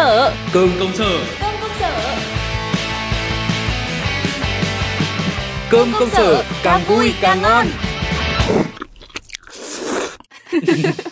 sở Cơm công sở. Cơm công sở. Cơm công sở càng vui càng ngon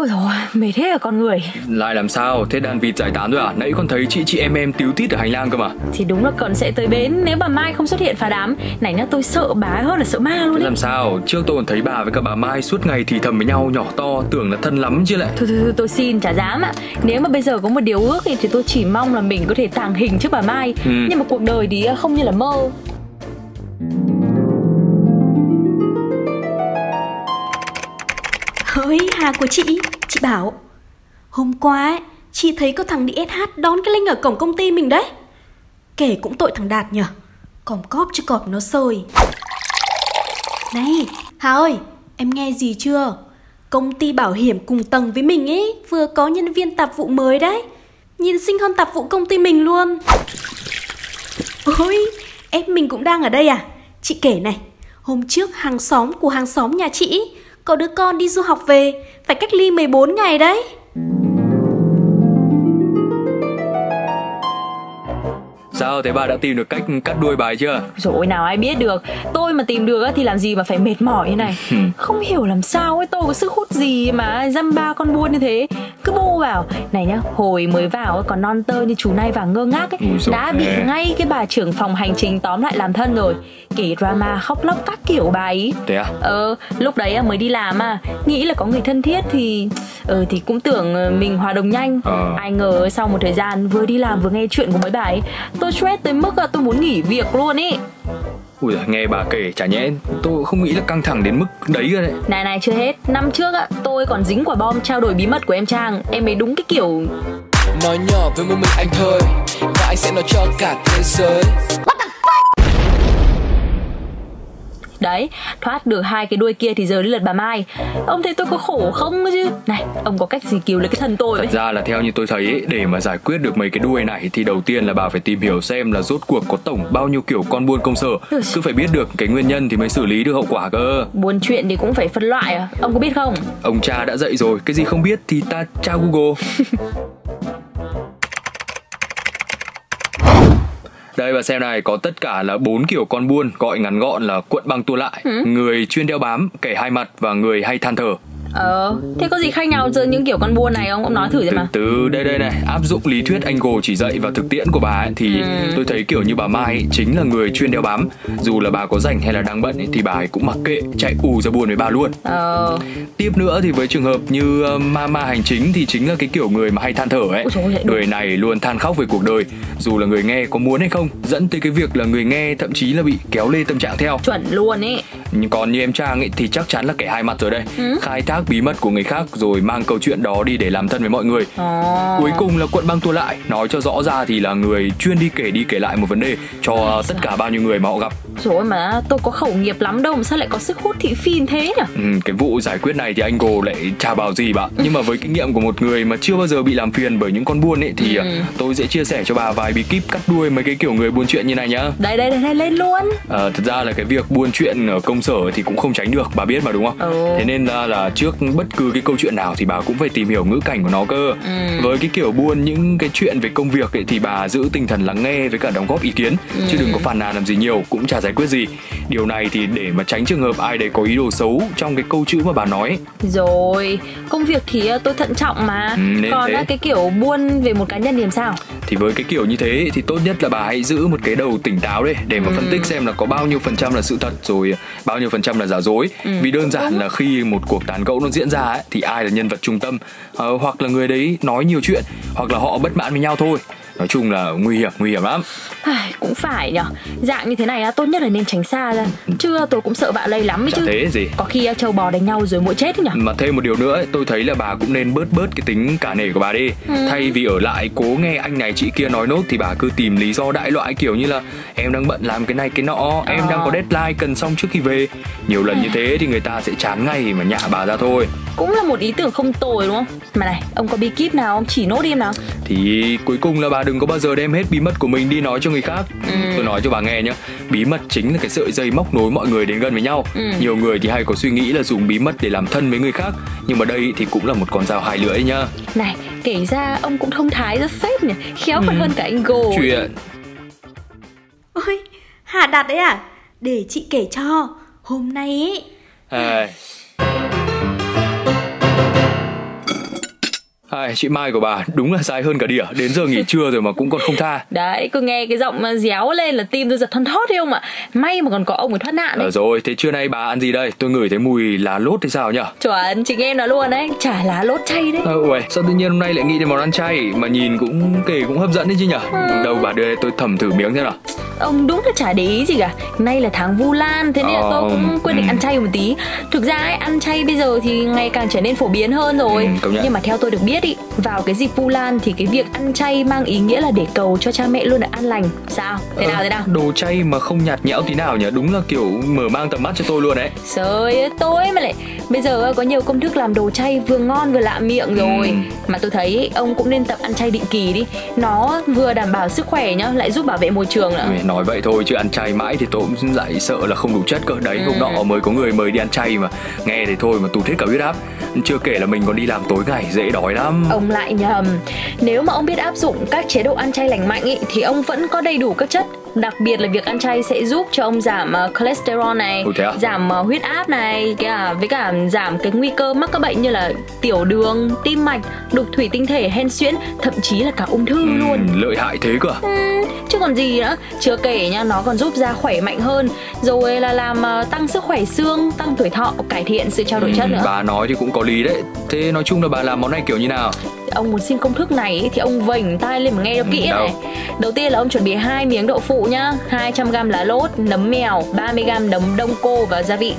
Ôi dồi mệt thế à con người. Lại làm sao, thế đàn vịt giải tán rồi à? Nãy con thấy chị chị em em tíu tít ở hành lang cơ mà. Thì đúng là cận sẽ tới bến nếu bà Mai không xuất hiện phá đám. Này nhá tôi sợ bà hơn là sợ ma luôn Thế ấy. làm sao, trước tôi còn thấy bà với cả bà Mai suốt ngày thì thầm với nhau nhỏ to Tưởng là thân lắm chứ lại. Thôi, thôi, thôi tôi xin chả dám ạ. Nếu mà bây giờ có một điều ước thì, thì tôi chỉ mong là mình có thể tàng hình trước bà Mai. Ừ. Nhưng mà cuộc đời thì không như là mơ. Hỡi Hà của chị, chị bảo. Hôm qua ấy, chị thấy có thằng đi SH đón cái Linh ở cổng công ty mình đấy. Kể cũng tội thằng Đạt nhở Còm cóp chứ cọp nó sôi Này, Hà ơi, em nghe gì chưa? Công ty bảo hiểm cùng tầng với mình ấy Vừa có nhân viên tạp vụ mới đấy. Nhìn xinh hơn tạp vụ công ty mình luôn. Ôi, em mình cũng đang ở đây à? Chị kể này, hôm trước hàng xóm của hàng xóm nhà chị có đứa con đi du học về, phải cách ly 14 ngày đấy. Sao, thế bà đã tìm được cách cắt đuôi bài chưa? Rồi nào ai biết được Tôi mà tìm được thì làm gì mà phải mệt mỏi như này Không hiểu làm sao ấy tôi có sức hút gì mà dăm ba con buôn như thế Cứ bô vào Này nhá hồi mới vào còn non tơ như chú này và ngơ ngác ấy Ui Đã bị ôi. ngay cái bà trưởng phòng hành trình tóm lại làm thân rồi Kể drama khóc lóc các kiểu bà ấy Thế à? Ờ lúc đấy mới đi làm à Nghĩ là có người thân thiết thì Ờ thì cũng tưởng ờ, mình hòa đồng nhanh Ờ. Ai ngờ sau một thời gian vừa đi làm vừa nghe chuyện của mấy bà ấy Tôi stress tới mức là tôi muốn nghỉ việc luôn ý. Ui giời, nghe bà kể chả nhẽ tôi không nghĩ là căng thẳng đến mức đấy cơ đấy. Này này chưa hết, năm trước á, tôi còn dính quả bom trao đổi bí mật của em Trang. Em ấy đúng cái kiểu Nói nhỏ với một mình anh thôi Và anh sẽ nói cho cả thế giới Đấy, thoát được hai cái đuôi kia thì giờ đến lượt bà Mai Ông thấy tôi có khổ không chứ Này, ông có cách gì cứu lấy cái thân tôi ấy Ra là theo như tôi thấy ấy, để mà giải quyết được mấy cái đuôi này thì đầu tiên là bà phải tìm hiểu xem là rốt cuộc có tổng bao nhiêu kiểu con buôn công sở. Cứ phải biết được cái nguyên nhân thì mới xử lý được hậu quả cơ. Buồn chuyện thì cũng phải phân loại à Ông có biết không? Ông cha đã dạy rồi, cái gì không biết thì ta tra Google. Đây bà xem này, có tất cả là bốn kiểu con buôn, gọi ngắn gọn là cuộn băng tua lại, người chuyên đeo bám, kẻ hai mặt và người hay than thở. Ờ, thế có gì khác nhau giữa những kiểu con buôn này không? Ông nói thử xem mà từ đây đây này áp dụng lý thuyết anh Gồ chỉ dạy và thực tiễn của bà ấy, thì tôi thấy kiểu như bà Mai ấy, chính là người chuyên đeo bám. Dù là bà có rảnh hay là đang bận ấy, thì bà ấy cũng mặc kệ chạy ù ra buồn với bà luôn. Ờ, tiếp nữa thì với trường hợp như uh, mama hành chính thì chính là cái kiểu người mà hay than thở ấy. Ôi người này luôn than khóc về cuộc đời. Dù là người nghe có muốn hay không dẫn tới cái việc là người nghe thậm chí là bị kéo lê tâm trạng theo. Chuẩn luôn ấy còn như em Trang ấy thì chắc chắn là kẻ hai mặt rồi đây. Khai thác bí mật của người khác rồi mang câu chuyện đó đi để làm thân với mọi người. Ờ. cuối cùng là cuộn băng tua lại. Nói cho rõ ra thì là người chuyên đi kể đi kể lại một vấn đề cho tất cả bao nhiêu người mà họ gặp Rồi mà tôi có khẩu nghiệp lắm đâu mà sao lại có sức hút thị phi như thế nhỉ? ừ, cái vụ giải quyết này thì anh Gồ lại chả bảo gì bạn nhưng mà với kinh nghiệm của một người mà chưa bao giờ bị làm phiền bởi những con buôn ấy thì Ừ. à, tôi sẽ chia sẻ cho bà vài bí kíp cắt đuôi mấy cái kiểu người buôn chuyện như này nhá Đây đây đây, đây lên luôn Ờ, thật ra là cái việc buôn chuyện ở công sở thì cũng không tránh được bà biết mà đúng không Ừ. thế nên là, là trước bất cứ cái câu chuyện nào thì bà cũng phải tìm hiểu ngữ cảnh của nó cơ Ừ. với cái kiểu buôn những cái chuyện về công việc ấy, thì bà giữ tinh thần lắng nghe với cả đóng góp ý kiến Ừ. chứ đừng có phàn nàn làm gì nhiều cũng chả giải quyết gì. Điều này thì để mà tránh trường hợp ai đấy có ý đồ xấu trong cái câu chữ mà bà nói. Rồi, công việc thì ờ, tôi thận trọng mà. Ừ, nên Còn thế. ờ, cái kiểu buôn về một cá nhân thì làm sao? thì với cái kiểu như thế thì tốt nhất là bà hãy giữ một cái đầu tỉnh táo đấy để mà phân tích xem là có bao nhiêu phần trăm là sự thật rồi bao nhiêu phần trăm là giả dối. Vì đơn giản là khi một cuộc tán gẫu nó diễn ra ấy, thì ai là nhân vật trung tâm? Ờ, hoặc là người đấy nói nhiều chuyện hoặc là họ bất mãn với nhau thôi nói chung là nguy hiểm nguy hiểm lắm. Ai, cũng phải nhở. Dạng như thế này á, tốt nhất là nên tránh xa ra. Chứ ờ, tôi cũng sợ bạo lây lắm ấy chả chứ. thế gì. Có khi ờ, trâu bò đánh nhau rồi mũi chết ấy nhở. Mà thêm một điều nữa ấy, tôi thấy là bà cũng nên bớt bớt cái tính cả nể của bà đi. Thay vì ở lại cố nghe anh này chị kia nói nốt thì bà cứ tìm lý do đại loại kiểu như là em đang bận làm cái này cái nọ em đang có deadline cần xong trước khi về. Nhiều lần như thế thì người ta sẽ chán ngay mà nhả bà ra thôi. Cũng là một ý tưởng không tồi đúng không? Mà này, ông có bí kíp nào không? Chỉ nốt đi em nào. Thì cuối cùng là bà đừng có bao giờ đem hết bí mật của mình đi nói cho người khác tôi nói cho bà nghe nhé bí mật chính là cái sợi dây móc nối mọi người đến gần với nhau Ừ. nhiều người thì hay có suy nghĩ là dùng bí mật để làm thân với người khác nhưng mà đây thì cũng là một con dao hai lưỡi nhá Này, kể ra ông cũng thông thái rất phết nhỉ Khéo còn Ừ. hơn cả anh Gồ chuyện Ôi, Hà Đạt đấy à? Để chị kể cho. Hôm nay ấy, Ai. Ai, chị Mai của bà đúng là dài hơn cả đỉa Đến giờ nghỉ trưa rồi mà cũng còn không tha. Đấy, cứ nghe cái giọng mà réo lên là tim tôi giật thon thót đấy không ạ. May mà còn có ông ấy thoát nạn đấy. Ờ rồi, thế trưa nay bà ăn gì đây? Tôi ngửi thấy mùi lá lốt thì sao nhở? Chuẩn, chính em nói luôn đấy. Chả lá lốt chay đấy. Ờ, uầy, sao tự nhiên hôm nay lại nghĩ đến món ăn chay? Mà nhìn cũng kể cũng hấp dẫn đấy chứ nhở? Đâu bà đưa đây tôi thầm thử miếng thế nào? Ông đúng là chả để ý gì cả. Nay là tháng Vu Lan Thế nên là tôi Ờ, cũng quyết định ừ. ăn chay một tí. Thực ra ấy, ăn chay bây giờ thì ngày càng trở nên phổ biến hơn rồi. Ừ. Nhưng mà theo tôi được biết ý Vào cái dịp Vu Lan thì cái việc ăn chay mang ý nghĩa là để cầu cho cha mẹ luôn được an lành Sao? Thế nào Ờ, thế nào? Đồ chay mà không nhạt nhẽo tí nào nhỉ? Đúng là kiểu mở mang tầm mắt cho tôi luôn đấy Trời ơi, tôi mà lại Bây giờ có nhiều công thức làm đồ chay vừa ngon vừa lạ miệng rồi Ừ. Mà tôi thấy ông cũng nên tập ăn chay định kỳ đi Nó vừa đảm bảo sức khỏe nhá Lại giúp bảo vệ môi trường nữa Nói vậy thôi chứ ăn chay mãi thì tôi cũng lại sợ là không đủ chất cơ Đấy hôm Ừ. nọ mới có người mời đi ăn chay mà Nghe thì thôi mà tụt hết cả huyết áp Chưa kể là mình còn đi làm tối ngày dễ đói lắm Ông lại nhầm Nếu mà ông biết áp dụng các chế độ ăn chay lành mạnh ý, Thì ông vẫn có đầy đủ các chất Đặc biệt là việc ăn chay sẽ giúp cho ông giảm ờ, cholesterol này à? Giảm ờ, huyết áp này cả Với cả giảm cái nguy cơ mắc các bệnh như là tiểu đường, tim mạch, đục thủy tinh thể, hen suyễn Thậm chí là cả ung thư Ừ, luôn Lợi hại thế cơ à? Còn gì nữa. Chưa kể nha nó còn giúp da khỏe mạnh hơn. Rồi là làm ờ, tăng sức khỏe xương tăng tuổi thọ cải thiện sự trao đổi chất Ừ, nữa. Bà nói thì cũng có lý đấy. Thế nói chung là bà làm món này kiểu như nào? ông muốn xin công thức này thì ông vểnh tai lên mà nghe cho kỹ đâu. này đầu tiên là ông chuẩn bị hai miếng đậu phụ nhá. 200g lá lốt nấm mèo 30g nấm đông cô và gia vị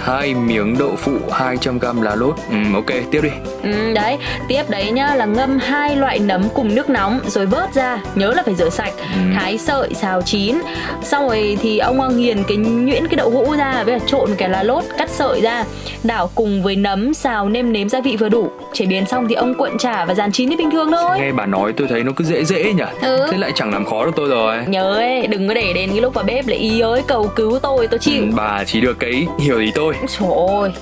hai miếng đậu phụ 200g lá lốt. Ừ, Ok tiếp đi. Ừ, đấy tiếp đấy nhá là ngâm hai loại nấm cùng nước nóng rồi vớt ra nhớ là phải rửa sạch. Thái sợi xào chín. Xong rồi thì ông nghiền cái nhuyễn cái đậu hũ ra với cả trộn cái lá lốt cắt sợi ra. Đảo cùng với nấm xào nêm nếm gia vị vừa đủ. Chế biến xong thì ông cuộn chả và rán chín như bình thường thôi. Nghe bà nói tôi thấy nó cứ dễ dễ nhỉ? Ừ. Thế lại chẳng làm khó được tôi rồi. Nhớ ấy đừng có để đến cái lúc vào bếp lại ý ới cầu cứu tôi tôi chịu. Ừ, Bà chỉ được cái hiểu ý tôi Trời ơi.